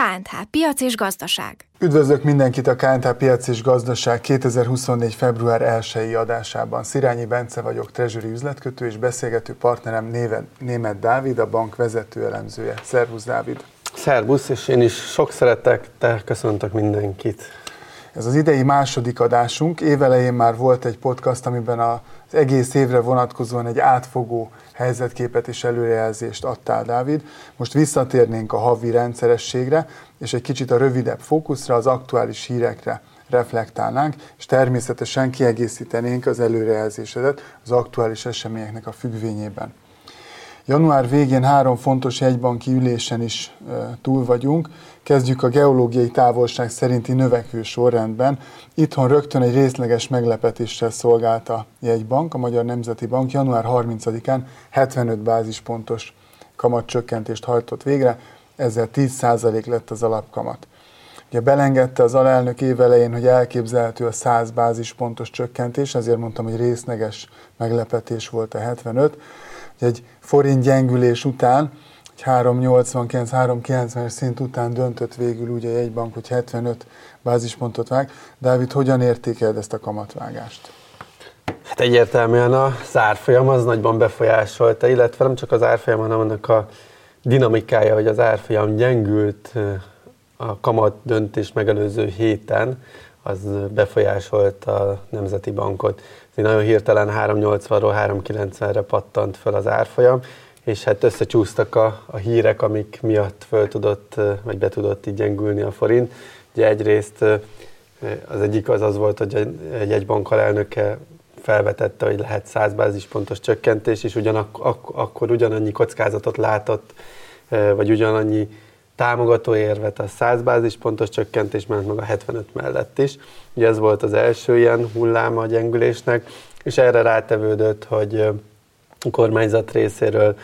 KNH Piac és Gazdaság. Üdvözlök mindenkit a KNH Piac és Gazdaság 2024. február 1 adásában. Szirányi Bence vagyok, treasury üzletkötő és beszélgető partnerem néven, Német Dávid, a bank vezető elemzője. Szervusz Dávid! Szervusz, és én is sok te köszöntök mindenkit. Ez az idei második adásunk. Évelején már volt egy podcast, amiben az egész évre vonatkozóan egy átfogó helyzetképet és előrejelzést adtál, Dávid. Most visszatérnénk a havi rendszerességre, és egy kicsit a rövidebb fókuszra, az aktuális hírekre reflektálnánk, és természetesen kiegészítenénk az előrejelzésedet az aktuális eseményeknek a függvényében. Január végén három fontos jegybanki ülésen is túl vagyunk. Kezdjük a geológiai távolság szerinti növekvő sorrendben. Itthon rögtön egy részleges meglepetéssel szolgált a jegybank, a Magyar Nemzeti Bank január 30-án 75 bázispontos kamatcsökkentést hajtott végre, ezzel 10% lett az alapkamat. Ugye belengedte az alelnök évelején, hogy elképzelhető a 100 bázispontos csökkentés, ezért mondtam, hogy részleges meglepetés volt a 75 egy forint gyengülés után, egy 3,89-3,90-es szint után döntött végül úgy a jegybank, hogy 75 bázispontot vág. Dávid, hogyan értékeled ezt a kamatvágást? Hát egyértelműen a árfolyam az nagyban befolyásolta, illetve nem csak az árfolyam, hanem annak a dinamikája, hogy az árfolyam gyengült a kamat döntés megelőző héten, az befolyásolta a Nemzeti Bankot nagyon hirtelen 380-ról 390-re pattant fel az árfolyam, és hát összecsúsztak a, a hírek, amik miatt föl tudott, vagy be tudott így gyengülni a forint. Ugye egyrészt az egyik az az volt, hogy egy, egy bank alelnöke felvetette, hogy lehet 100 bázispontos csökkentés, és ugyanak, ak, akkor ugyanannyi kockázatot látott, vagy ugyanannyi támogató érvet a 100 bázispontos csökkentés ment meg a 75 mellett is. Ugye ez volt az első ilyen hulláma a gyengülésnek, és erre rátevődött, hogy a kormányzat részéről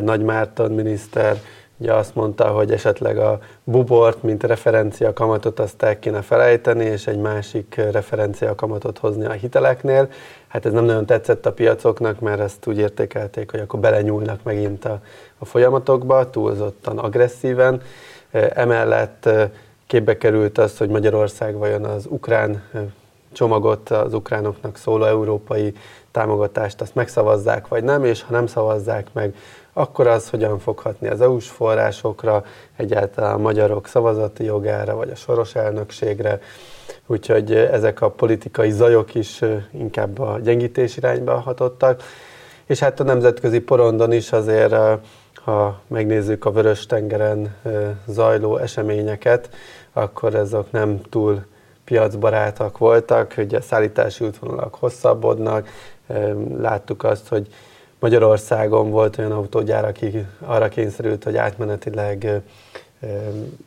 Nagy Márton miniszter ugye azt mondta, hogy esetleg a bubort, mint referencia kamatot azt el kéne felejteni, és egy másik referencia kamatot hozni a hiteleknél. Hát ez nem nagyon tetszett a piacoknak, mert ezt úgy értékelték, hogy akkor belenyúlnak megint a, a folyamatokba, túlzottan agresszíven. Emellett képbe került az, hogy Magyarország vajon az ukrán csomagot, az ukránoknak szóló európai támogatást, azt megszavazzák vagy nem, és ha nem szavazzák meg, akkor az hogyan fog hatni az EU-s forrásokra, egyáltalán a magyarok szavazati jogára, vagy a soros elnökségre. Úgyhogy ezek a politikai zajok is inkább a gyengítés irányba hatottak. És hát a nemzetközi porondon is azért, ha megnézzük a Vörös-tengeren zajló eseményeket, akkor ezek nem túl piacbarátak voltak, hogy a szállítási útvonalak hosszabbodnak. Láttuk azt, hogy Magyarországon volt olyan autógyár, aki arra kényszerült, hogy átmenetileg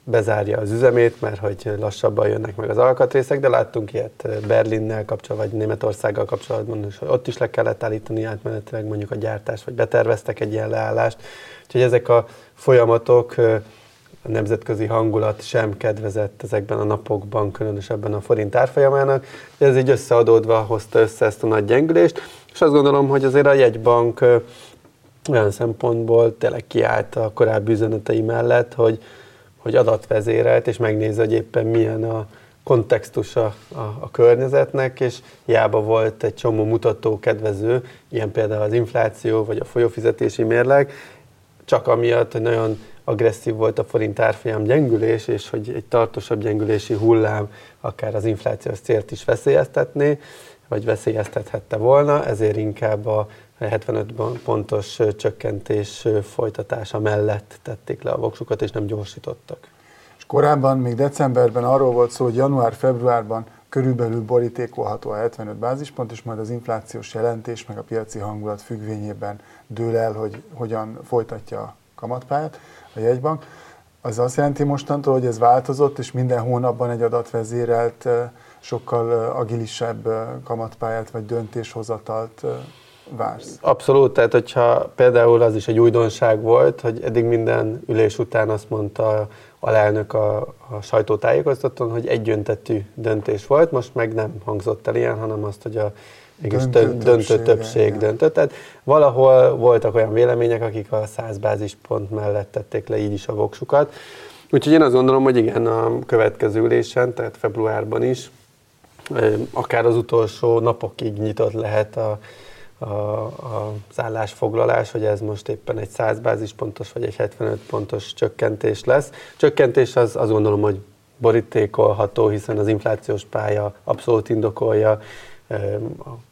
bezárja az üzemét, mert hogy lassabban jönnek meg az alkatrészek, de láttunk ilyet Berlinnel kapcsolatban, vagy Németországgal kapcsolatban hogy ott is le kellett állítani átmenetileg mondjuk a gyártást, vagy beterveztek egy ilyen leállást. Úgyhogy ezek a folyamatok a nemzetközi hangulat sem kedvezett ezekben a napokban, különösebben a forint árfolyamának. Ez így összeadódva hozta össze ezt a nagy gyengülést, és azt gondolom, hogy azért a jegybank olyan szempontból tényleg kiállt a korábbi üzenetei mellett, hogy, hogy adatvezérelt, és megnézze, hogy éppen milyen a kontextusa a, a környezetnek, és hiába volt egy csomó mutató kedvező, ilyen például az infláció, vagy a folyófizetési mérleg, csak amiatt, hogy nagyon agresszív volt a forint árfolyam gyengülés, és hogy egy tartósabb gyengülési hullám akár az inflációs célt is veszélyeztetné, vagy veszélyeztethette volna, ezért inkább a 75 pontos csökkentés folytatása mellett tették le a voksukat, és nem gyorsítottak. És korábban, még decemberben arról volt szó, hogy január-februárban körülbelül borítékolható a 75 bázispont, és majd az inflációs jelentés, meg a piaci hangulat függvényében dől el, hogy hogyan folytatja kamatpályát a jegybank. Az azt jelenti mostantól, hogy ez változott, és minden hónapban egy adatvezérelt, sokkal agilisebb kamatpályát vagy döntéshozatalt vársz? Abszolút, tehát hogyha például az is egy újdonság volt, hogy eddig minden ülés után azt mondta alelnök a, a sajtótájékoztatón, hogy egyöntetű döntés volt, most meg nem hangzott el ilyen, hanem azt, hogy a mégis döntő, döntő többség döntött. Tehát valahol voltak olyan vélemények, akik a 100 bázispont mellett tették le így is a voksukat. Úgyhogy én azt gondolom, hogy igen, a következő ülésen, tehát februárban is, akár az utolsó napokig nyitott lehet a, a, a, az állásfoglalás, hogy ez most éppen egy 100 bázispontos vagy egy 75 pontos csökkentés lesz. Csökkentés az azt gondolom, hogy borítékolható, hiszen az inflációs pálya abszolút indokolja,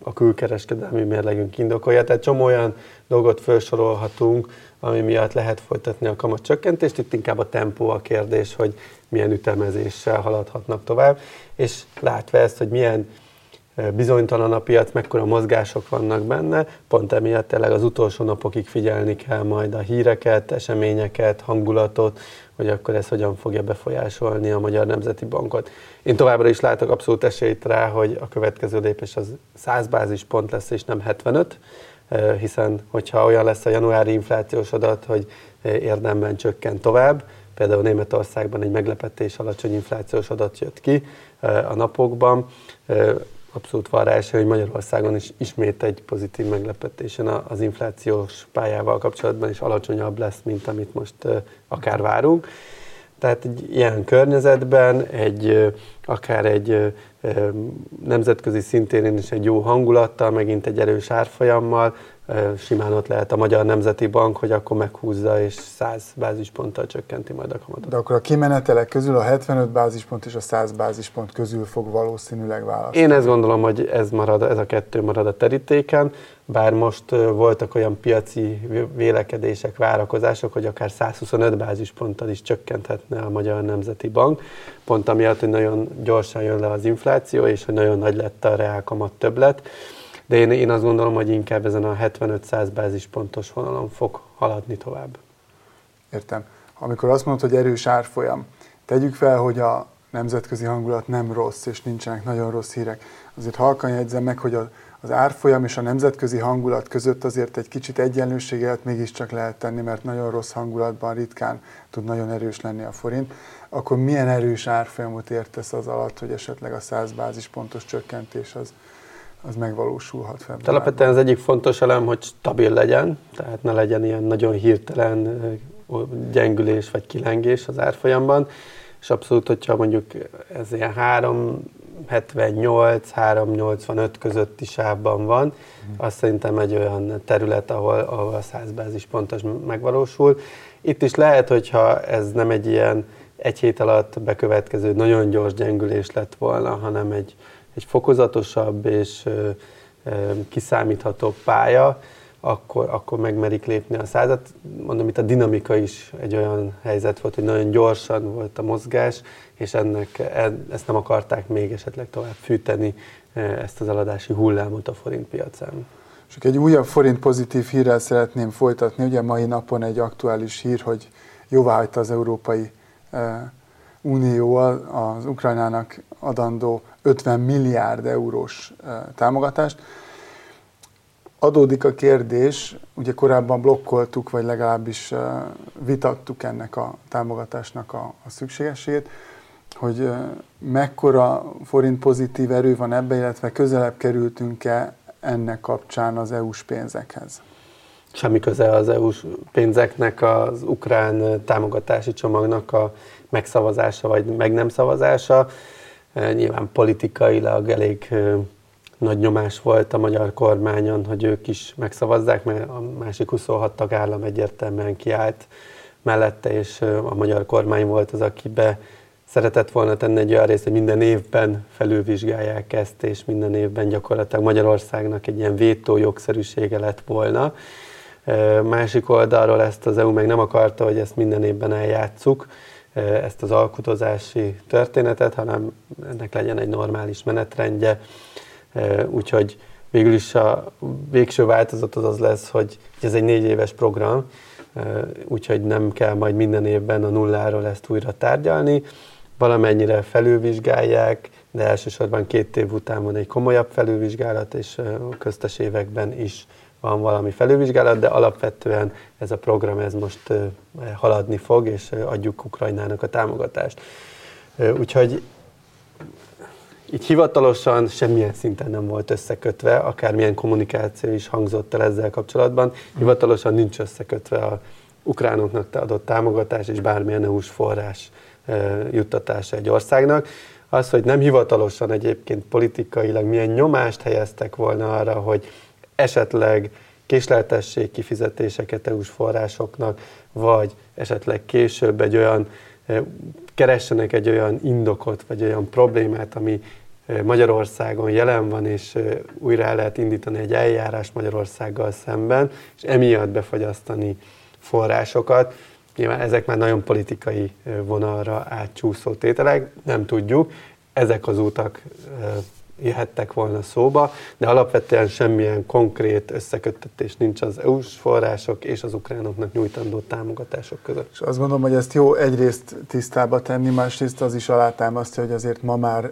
a külkereskedelmi mérlegünk indokolja. Tehát csomó olyan dolgot felsorolhatunk, ami miatt lehet folytatni a kamat csökkentést. Itt inkább a tempó a kérdés, hogy milyen ütemezéssel haladhatnak tovább. És látva ezt, hogy milyen bizonytalan a piac, mekkora mozgások vannak benne, pont emiatt tényleg az utolsó napokig figyelni kell majd a híreket, eseményeket, hangulatot, hogy akkor ez hogyan fogja befolyásolni a Magyar Nemzeti Bankot. Én továbbra is látok abszolút esélyt rá, hogy a következő lépés az 100 bázispont lesz, és nem 75, hiszen hogyha olyan lesz a januári inflációs adat, hogy érdemben csökken tovább, például Németországban egy meglepetés alacsony inflációs adat jött ki a napokban, abszolút van rá esély, hogy Magyarországon is ismét egy pozitív meglepetésen az inflációs pályával kapcsolatban is alacsonyabb lesz, mint amit most akár várunk. Tehát egy ilyen környezetben, egy, akár egy nemzetközi szintén is egy jó hangulattal, megint egy erős árfolyammal, simán ott lehet a Magyar Nemzeti Bank, hogy akkor meghúzza és 100 bázisponttal csökkenti majd a kamatot. De akkor a kimenetelek közül a 75 bázispont és a 100 bázispont közül fog valószínűleg választani. Én ezt gondolom, hogy ez, marad, ez a kettő marad a terítéken, bár most voltak olyan piaci vélekedések, várakozások, hogy akár 125 bázisponttal is csökkenthetne a Magyar Nemzeti Bank, pont amiatt, hogy nagyon gyorsan jön le az infláció, és hogy nagyon nagy lett a reálkamat többlet de én, én azt gondolom, hogy inkább ezen a 75-100 bázispontos vonalon fog haladni tovább. Értem. Amikor azt mondod, hogy erős árfolyam, tegyük fel, hogy a nemzetközi hangulat nem rossz, és nincsenek nagyon rossz hírek. Azért halkan jegyzem meg, hogy az árfolyam és a nemzetközi hangulat között azért egy kicsit egyenlőséget mégiscsak lehet tenni, mert nagyon rossz hangulatban ritkán tud nagyon erős lenni a forint. Akkor milyen erős árfolyamot értesz az alatt, hogy esetleg a 100 bázispontos csökkentés az, az megvalósulhat fel. Alapvetően az egyik fontos elem, hogy stabil legyen, tehát ne legyen ilyen nagyon hirtelen gyengülés vagy kilengés az árfolyamban, és abszolút, hogyha mondjuk ez ilyen 378, 385 közötti sávban van, mm. azt szerintem egy olyan terület, ahol, ahol a 100 pontos megvalósul. Itt is lehet, hogyha ez nem egy ilyen egy hét alatt bekövetkező nagyon gyors gyengülés lett volna, hanem egy egy fokozatosabb és kiszámítható pálya, akkor, akkor megmerik lépni a százat. Mondom, itt a dinamika is egy olyan helyzet volt, hogy nagyon gyorsan volt a mozgás, és ennek, e, ezt nem akarták még esetleg tovább fűteni, ezt az eladási hullámot a forint piacán. És egy újabb forint pozitív hírrel szeretném folytatni. Ugye mai napon egy aktuális hír, hogy jóváhagyta az Európai Unió az Ukrajnának adandó 50 milliárd eurós támogatást. Adódik a kérdés, ugye korábban blokkoltuk, vagy legalábbis vitattuk ennek a támogatásnak a, a szükségességét, hogy mekkora forint pozitív erő van ebbe, illetve közelebb kerültünk-e ennek kapcsán az EU-s pénzekhez? Semmi köze az EU-s pénzeknek az ukrán támogatási csomagnak a megszavazása vagy meg nem szavazása. Nyilván politikailag elég nagy nyomás volt a magyar kormányon, hogy ők is megszavazzák, mert a másik 26 tagállam egyértelműen kiállt mellette, és a magyar kormány volt az, akibe szeretett volna tenni egy olyan részt, hogy minden évben felülvizsgálják ezt, és minden évben gyakorlatilag Magyarországnak egy ilyen vétó jogszerűsége lett volna. Másik oldalról ezt az EU meg nem akarta, hogy ezt minden évben eljátszuk, ezt az alkutozási történetet, hanem ennek legyen egy normális menetrendje. Úgyhogy végül is a végső változat az az lesz, hogy ez egy négy éves program, úgyhogy nem kell majd minden évben a nulláról ezt újra tárgyalni. Valamennyire felülvizsgálják, de elsősorban két év után van egy komolyabb felülvizsgálat, és a köztes években is van valami felülvizsgálat, de alapvetően ez a program ez most haladni fog, és adjuk Ukrajnának a támogatást. Úgyhogy így hivatalosan semmilyen szinten nem volt összekötve, akármilyen kommunikáció is hangzott el ezzel kapcsolatban, hivatalosan nincs összekötve a ukránoknak adott támogatás és bármilyen EU-s forrás juttatása egy országnak. Az, hogy nem hivatalosan egyébként politikailag milyen nyomást helyeztek volna arra, hogy esetleg késleltessék kifizetéseket EU-s forrásoknak, vagy esetleg később egy olyan, keressenek egy olyan indokot, vagy olyan problémát, ami Magyarországon jelen van, és újra el lehet indítani egy eljárás Magyarországgal szemben, és emiatt befagyasztani forrásokat. Nyilván ezek már nagyon politikai vonalra átcsúszó tételek, nem tudjuk. Ezek az útak jöhettek volna szóba, de alapvetően semmilyen konkrét összeköttetés nincs az EU-s források és az ukránoknak nyújtandó támogatások között. És azt gondolom, hogy ezt jó egyrészt tisztába tenni, másrészt az is alátámasztja, hogy azért ma már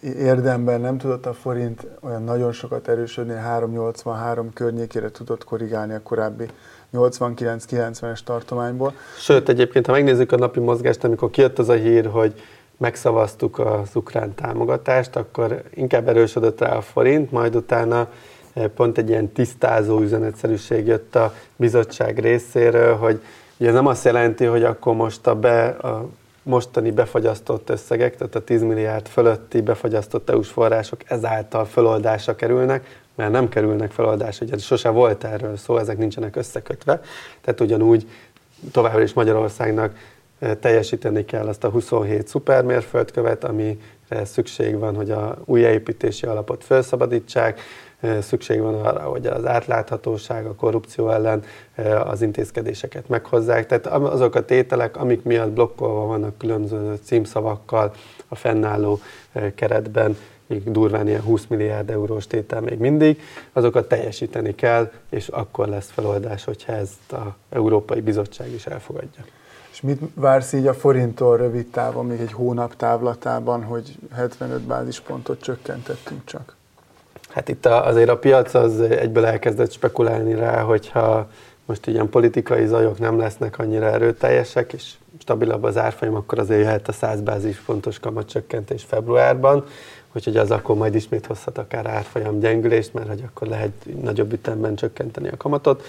érdemben nem tudott a forint olyan nagyon sokat erősödni, 383 környékére tudott korrigálni a korábbi 89-90-es tartományból. Sőt, egyébként, ha megnézzük a napi mozgást, amikor kijött az a hír, hogy megszavaztuk az ukrán támogatást, akkor inkább erősödött rá a forint, majd utána eh, pont egy ilyen tisztázó üzenetszerűség jött a bizottság részéről, hogy ugye ez nem azt jelenti, hogy akkor most a, be, a mostani befagyasztott összegek, tehát a 10 milliárd fölötti befagyasztott EU-s források ezáltal feloldásra kerülnek, mert nem kerülnek feloldásra, ugye sose volt erről szó, ezek nincsenek összekötve, tehát ugyanúgy továbbra is Magyarországnak teljesíteni kell azt a 27 szupermérföldkövet, amire szükség van, hogy a újjáépítési alapot felszabadítsák, szükség van arra, hogy az átláthatóság, a korrupció ellen az intézkedéseket meghozzák. Tehát azok a tételek, amik miatt blokkolva vannak különböző címszavakkal a fennálló keretben, még durván ilyen 20 milliárd eurós tétel még mindig, azokat teljesíteni kell, és akkor lesz feloldás, hogyha ezt a Európai Bizottság is elfogadja. És mit vársz így a forinttól rövid távon, még egy hónap távlatában, hogy 75 bázispontot csökkentettünk csak? Hát itt azért a piac az egyből elkezdett spekulálni rá, hogyha most ilyen politikai zajok nem lesznek annyira erőteljesek, és stabilabb az árfolyam, akkor azért jöhet a 100 bázispontos kamatcsökkentés februárban, úgyhogy az akkor majd ismét hozhat akár árfolyam gyengülést, mert hogy akkor lehet nagyobb ütemben csökkenteni a kamatot.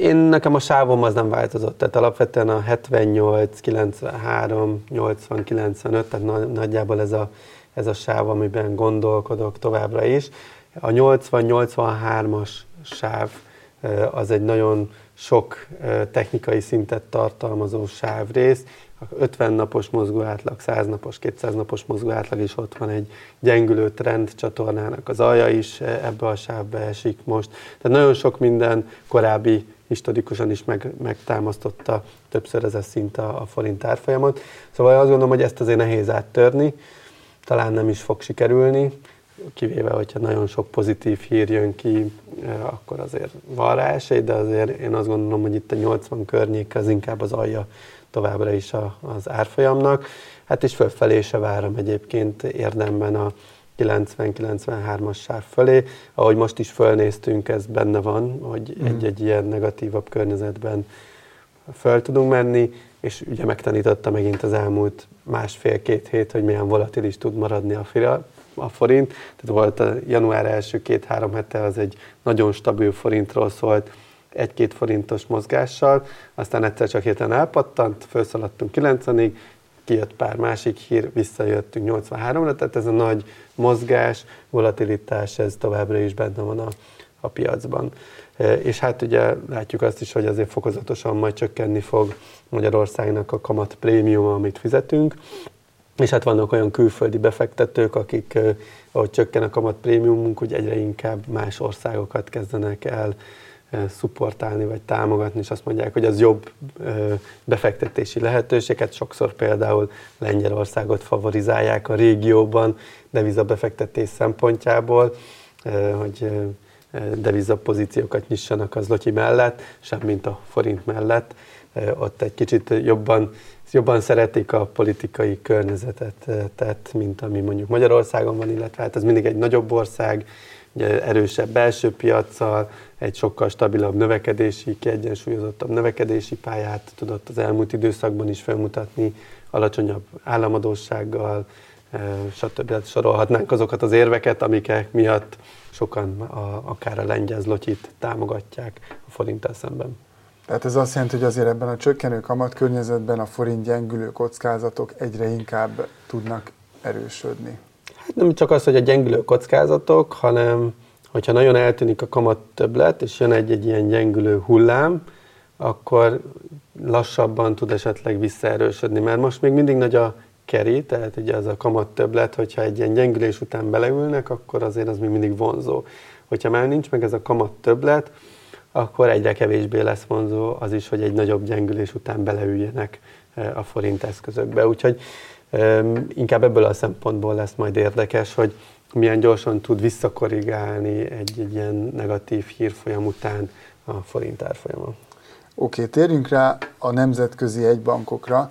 Én nekem a sávom az nem változott, tehát alapvetően a 78, 93, 80, 95, tehát nagyjából ez a, ez a sáv, amiben gondolkodok továbbra is. A 80-83-as sáv az egy nagyon sok technikai szintet tartalmazó sávrész, 50 napos mozgóátlag, 100 napos, 200 napos mozgóátlag is ott van egy gyengülő trend csatornának az alja is ebbe a sávba esik most. Tehát nagyon sok minden korábbi historikusan is meg, megtámasztotta többször ez a szint a, a forint árfolyamot. Szóval azt gondolom, hogy ezt azért nehéz áttörni, talán nem is fog sikerülni, kivéve, hogyha nagyon sok pozitív hír jön ki, akkor azért van rá esély, de azért én azt gondolom, hogy itt a 80 környék az inkább az alja továbbra is a, az árfolyamnak. Hát és fölfelé se várom egyébként érdemben a 90-93-as sáv fölé. Ahogy most is fölnéztünk, ez benne van, hogy mm. egy-egy ilyen negatívabb környezetben föl tudunk menni, és ugye megtanította megint az elmúlt másfél-két hét, hogy milyen volatilis tud maradni a, fira, a forint. Tehát volt a január első két-három hete, az egy nagyon stabil forintról szólt, egy-két forintos mozgással, aztán egyszer csak héten elpattant, felszaladtunk 90-ig, kijött pár másik hír, visszajöttünk 83-ra, tehát ez a nagy mozgás, volatilitás, ez továbbra is benne van a, a piacban. És hát ugye látjuk azt is, hogy azért fokozatosan majd csökkenni fog Magyarországnak a kamat prémium, amit fizetünk, és hát vannak olyan külföldi befektetők, akik, ahogy csökken a kamat prémiumunk, úgy egyre inkább más országokat kezdenek el szupportálni vagy támogatni, és azt mondják, hogy az jobb befektetési lehetőséget. Sokszor például Lengyelországot favorizálják a régióban devizabefektetés szempontjából, hogy devizapozíciókat nyissanak az Lotyi mellett, sem mint a forint mellett. Ott egy kicsit jobban, jobban szeretik a politikai környezetet, tett, mint ami mondjuk Magyarországon van, illetve hát ez mindig egy nagyobb ország, erősebb belső piaccal, egy sokkal stabilabb növekedési, kiegyensúlyozottabb növekedési pályát tudott az elmúlt időszakban is felmutatni, alacsonyabb államadósággal, e, stb. Hát sorolhatnánk azokat az érveket, amikek miatt sokan a, akár a lengyel zlotyit támogatják a forinttal szemben. Tehát ez azt jelenti, hogy azért ebben a csökkenő kamat környezetben a forint gyengülő kockázatok egyre inkább tudnak erősödni. Hát nem csak az, hogy a gyengülő kockázatok, hanem hogyha nagyon eltűnik a kamat többlet, és jön egy, egy ilyen gyengülő hullám, akkor lassabban tud esetleg visszaerősödni, mert most még mindig nagy a keri, tehát ugye az a kamat többlet, hogyha egy ilyen gyengülés után beleülnek, akkor azért az még mindig vonzó. Hogyha már nincs meg ez a kamat többlet, akkor egyre kevésbé lesz vonzó az is, hogy egy nagyobb gyengülés után beleüljenek e, a forint eszközökbe. Úgyhogy inkább ebből a szempontból lesz majd érdekes, hogy milyen gyorsan tud visszakorrigálni egy, egy ilyen negatív hírfolyam után a forint árfolyama. Oké, okay, térjünk rá a nemzetközi egybankokra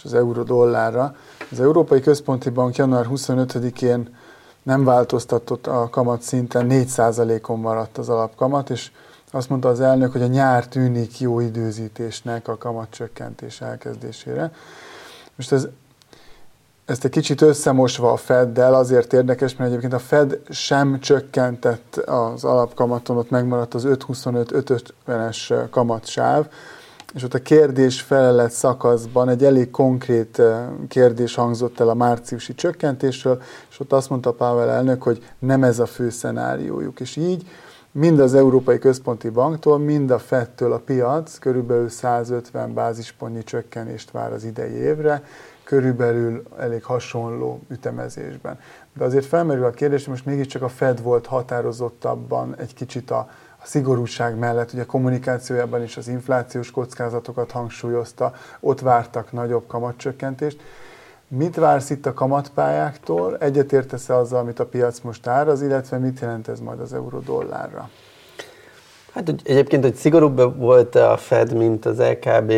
és az euró-dollárra. Az Európai Központi Bank január 25-én nem változtatott a kamat szinten, 4%-on maradt az alapkamat, és azt mondta az elnök, hogy a nyár tűnik jó időzítésnek a kamatcsökkentés elkezdésére. Most ez, ezt egy kicsit összemosva a Feddel azért érdekes, mert egyébként a Fed sem csökkentett az alapkamaton, ott megmaradt az 5-25-5-50-es kamatsáv, és ott a kérdés felelet szakaszban egy elég konkrét eh, kérdés hangzott el a márciusi csökkentésről, és ott azt mondta Pavel elnök, hogy nem ez a fő szenáriójuk. És így mind az Európai Központi Banktól, mind a Fettől a piac körülbelül 150 bázispontnyi csökkenést vár az idei évre, körülbelül elég hasonló ütemezésben. De azért felmerül a kérdés, hogy most mégiscsak a Fed volt határozottabban egy kicsit a, a szigorúság mellett, ugye a kommunikációjában is az inflációs kockázatokat hangsúlyozta, ott vártak nagyobb kamatcsökkentést. Mit vársz itt a kamatpályáktól? Egyetértesz-e azzal, amit a piac most áraz, illetve mit jelent ez majd az euró-dollárra? Hát hogy egyébként, hogy szigorúbb volt a Fed, mint az LKB,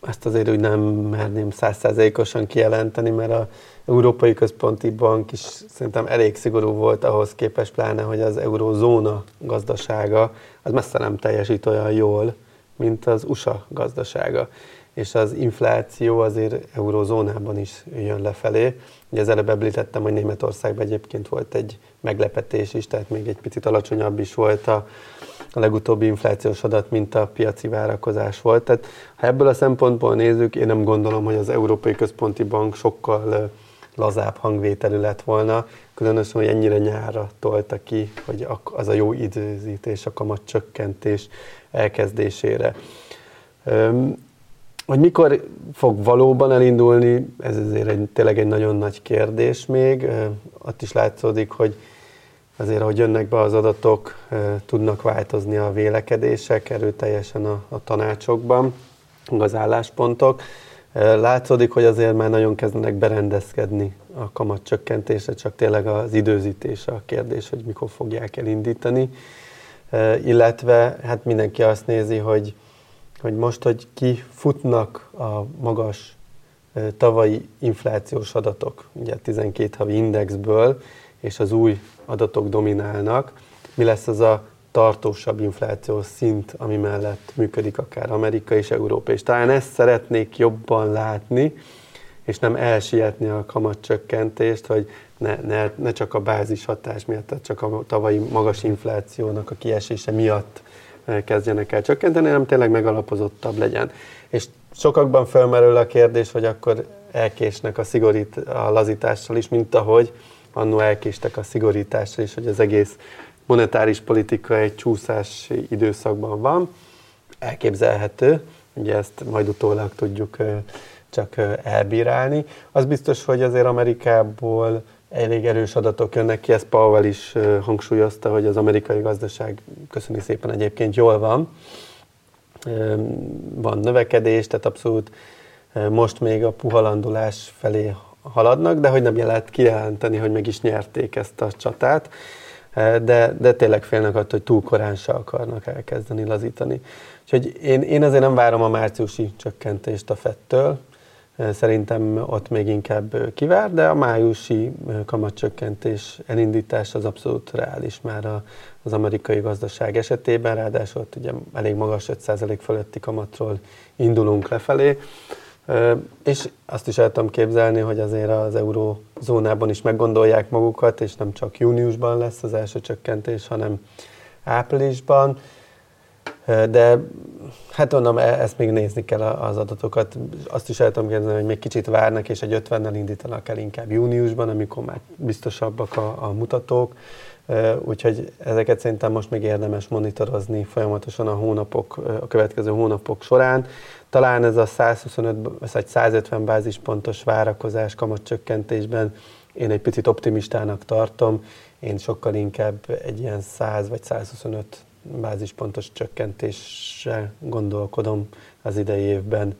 ezt azért úgy nem merném százszázalékosan kijelenteni, mert a Európai Központi Bank is szerintem elég szigorú volt ahhoz képest, pláne, hogy az eurózóna gazdasága az messze nem teljesít olyan jól, mint az USA gazdasága és az infláció azért eurozónában is jön lefelé. Ugye az előbb említettem, hogy Németországban egyébként volt egy meglepetés is, tehát még egy picit alacsonyabb is volt a, a legutóbbi inflációs adat, mint a piaci várakozás volt. Tehát ha ebből a szempontból nézzük, én nem gondolom, hogy az Európai Központi Bank sokkal lazább hangvételű lett volna, különösen, hogy ennyire nyára tolta ki, hogy az a jó időzítés, a kamat csökkentés elkezdésére. Hogy mikor fog valóban elindulni, ez azért egy, tényleg egy nagyon nagy kérdés még. Ott is látszódik, hogy azért, ahogy jönnek be az adatok, tudnak változni a vélekedések erőteljesen a, a tanácsokban, az álláspontok. Látszódik, hogy azért már nagyon kezdenek berendezkedni a kamat csökkentése, csak tényleg az időzítés a kérdés, hogy mikor fogják elindítani. Illetve hát mindenki azt nézi, hogy hogy most, hogy kifutnak a magas tavalyi inflációs adatok, ugye 12 havi indexből, és az új adatok dominálnak, mi lesz az a tartósabb inflációs szint, ami mellett működik akár Amerika és Európa. És talán ezt szeretnék jobban látni, és nem elsietni a kamatcsökkentést, hogy ne, ne, ne csak a bázis hatás miatt, tehát csak a tavalyi magas inflációnak a kiesése miatt kezdjenek el csökkenteni, hanem tényleg megalapozottabb legyen. És sokakban felmerül a kérdés, hogy akkor elkésnek a, szigorít, a lazítással is, mint ahogy annó elkéstek a szigorítással is, hogy az egész monetáris politika egy csúszási időszakban van. Elképzelhető, ugye ezt majd utólag tudjuk csak elbírálni. Az biztos, hogy azért Amerikából elég erős adatok jönnek ki, ezt Powell is hangsúlyozta, hogy az amerikai gazdaság köszöni szépen egyébként jól van. Van növekedés, tehát abszolút most még a puhalandulás felé haladnak, de hogy nem jelent kijelenteni, hogy meg is nyerték ezt a csatát, de, de tényleg félnek attól, hogy túl korán se akarnak elkezdeni lazítani. Úgyhogy én, én azért nem várom a márciusi csökkentést a fettől, Szerintem ott még inkább kivár, de a májusi kamatcsökkentés elindítás az abszolút reális már az amerikai gazdaság esetében, ráadásul ott ugye elég magas 5% fölötti kamatról indulunk lefelé. És azt is el tudom képzelni, hogy azért az eurózónában is meggondolják magukat, és nem csak júniusban lesz az első csökkentés, hanem áprilisban. De hát mondom, e- ezt még nézni kell az adatokat. Azt is el tudom kérdezni, hogy még kicsit várnak, és egy 50-nel indítanak el inkább júniusban, amikor már biztosabbak a, a mutatók. Úgyhogy ezeket szerintem most még érdemes monitorozni folyamatosan a hónapok, a következő hónapok során. Talán ez a 125 vagy 150 bázispontos várakozás kamatcsökkentésben én egy picit optimistának tartom. Én sokkal inkább egy ilyen 100 vagy 125 bázispontos csökkentéssel gondolkodom az idei évben,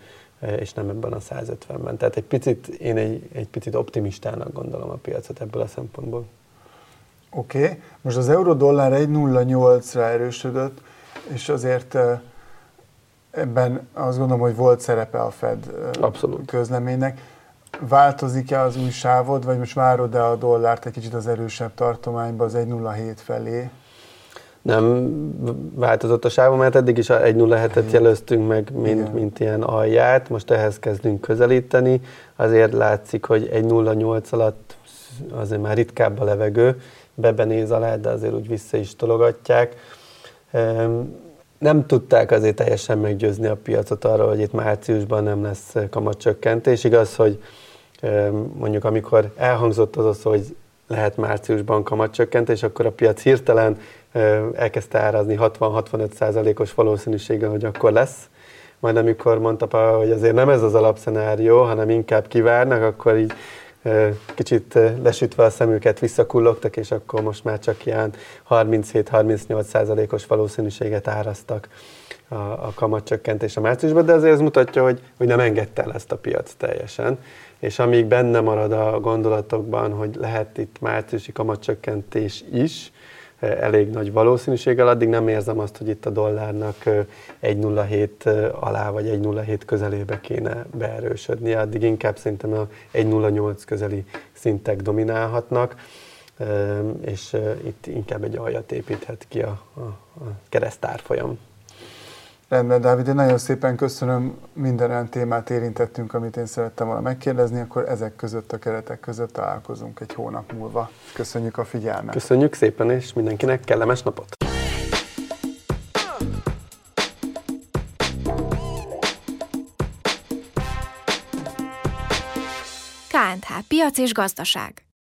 és nem ebben a 150-ben. Tehát egy picit, én egy, egy picit optimistának gondolom a piacot ebből a szempontból. Oké, okay. most az euró-dollár 1,08-ra erősödött, és azért ebben azt gondolom, hogy volt szerepe a Fed Abszolút. közleménynek. Változik-e az új sávod, vagy most várod-e a dollárt egy kicsit az erősebb tartományba, az 1,07 felé? Nem változott a sávom, mert eddig is a 1.07-et jelöztünk meg, mint, mint ilyen alját, most ehhez kezdünk közelíteni, azért látszik, hogy 1.08 alatt azért már ritkább a levegő, bebenéz alá, de azért úgy vissza is tologatják. Nem tudták azért teljesen meggyőzni a piacot arról, hogy itt márciusban nem lesz kamatcsökkentés. Igaz, hogy mondjuk amikor elhangzott az az, hogy lehet márciusban kamatcsökkentés, akkor a piac hirtelen elkezdte árazni 60-65 százalékos valószínűséggel, hogy akkor lesz. Majd amikor mondta, hogy azért nem ez az alapszenárió, hanem inkább kivárnak, akkor így kicsit lesütve a szemüket visszakullogtak, és akkor most már csak ilyen 37-38 százalékos valószínűséget áraztak a, a kamatcsökkentés a márciusban, de azért ez mutatja, hogy, hogy nem engedte el ezt a piac teljesen. És amíg benne marad a gondolatokban, hogy lehet itt márciusi kamatcsökkentés is, elég nagy valószínűséggel, addig nem érzem azt, hogy itt a dollárnak 1,07 alá vagy 1,07 közelébe kéne beerősödni, addig inkább szerintem a 1,08 közeli szintek dominálhatnak, és itt inkább egy aljat építhet ki a, a, a keresztárfolyam. Rendben, Dávid, én nagyon szépen köszönöm, minden olyan témát érintettünk, amit én szerettem volna megkérdezni, akkor ezek között a keretek között találkozunk egy hónap múlva. Köszönjük a figyelmet! Köszönjük szépen, és mindenkinek kellemes napot! KNH Piac és Gazdaság